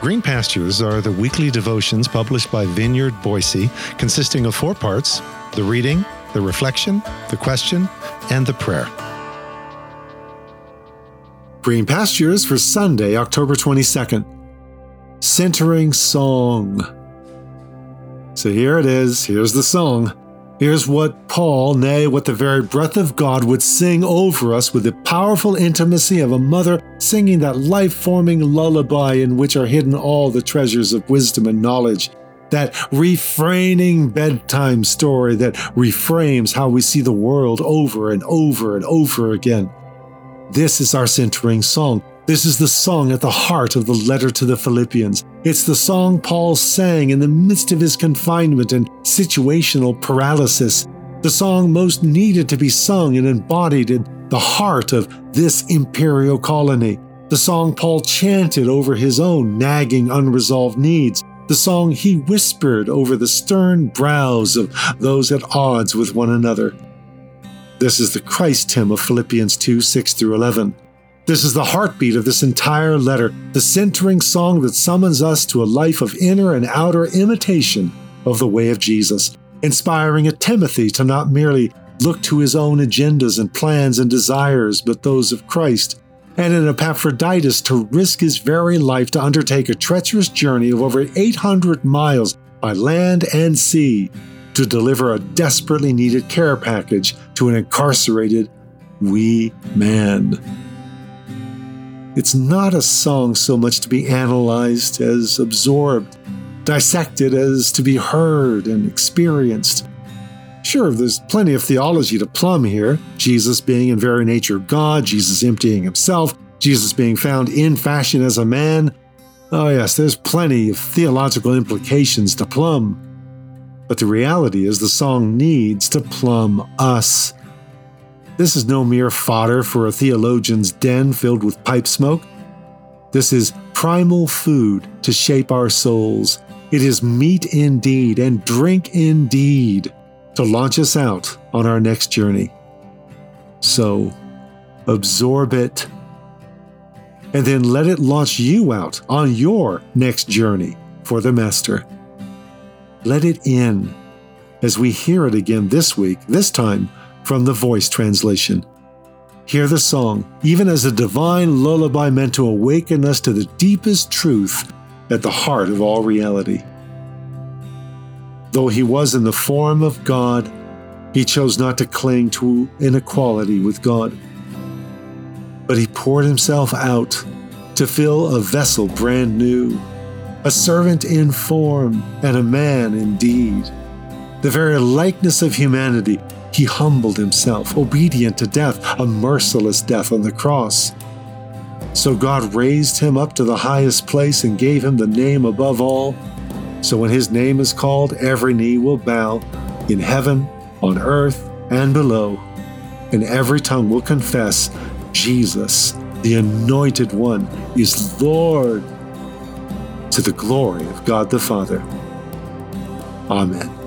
Green Pastures are the weekly devotions published by Vineyard Boise, consisting of four parts the reading, the reflection, the question, and the prayer. Green Pastures for Sunday, October 22nd. Centering Song. So here it is. Here's the song. Here's what Paul, nay, what the very breath of God would sing over us with the powerful intimacy of a mother singing that life forming lullaby in which are hidden all the treasures of wisdom and knowledge. That refraining bedtime story that reframes how we see the world over and over and over again. This is our centering song. This is the song at the heart of the letter to the Philippians. It's the song Paul sang in the midst of his confinement and situational paralysis. The song most needed to be sung and embodied in the heart of this imperial colony. The song Paul chanted over his own nagging, unresolved needs. The song he whispered over the stern brows of those at odds with one another. This is the Christ hymn of Philippians 2 6 through 11. This is the heartbeat of this entire letter, the centering song that summons us to a life of inner and outer imitation of the way of Jesus, inspiring a Timothy to not merely look to his own agendas and plans and desires, but those of Christ, and an Epaphroditus to risk his very life to undertake a treacherous journey of over 800 miles by land and sea to deliver a desperately needed care package to an incarcerated wee man. It's not a song so much to be analyzed as absorbed, dissected as to be heard and experienced. Sure, there's plenty of theology to plumb here Jesus being in very nature God, Jesus emptying himself, Jesus being found in fashion as a man. Oh, yes, there's plenty of theological implications to plumb. But the reality is, the song needs to plumb us. This is no mere fodder for a theologian's den filled with pipe smoke. This is primal food to shape our souls. It is meat indeed and drink indeed to launch us out on our next journey. So, absorb it and then let it launch you out on your next journey for the Master. Let it in as we hear it again this week, this time from the voice translation. Hear the song, even as a divine lullaby meant to awaken us to the deepest truth at the heart of all reality. Though he was in the form of God, he chose not to cling to inequality with God. But he poured himself out to fill a vessel brand new, a servant in form and a man indeed. The very likeness of humanity, he humbled himself, obedient to death, a merciless death on the cross. So God raised him up to the highest place and gave him the name above all. So when his name is called, every knee will bow in heaven, on earth, and below, and every tongue will confess Jesus, the Anointed One, is Lord to the glory of God the Father. Amen.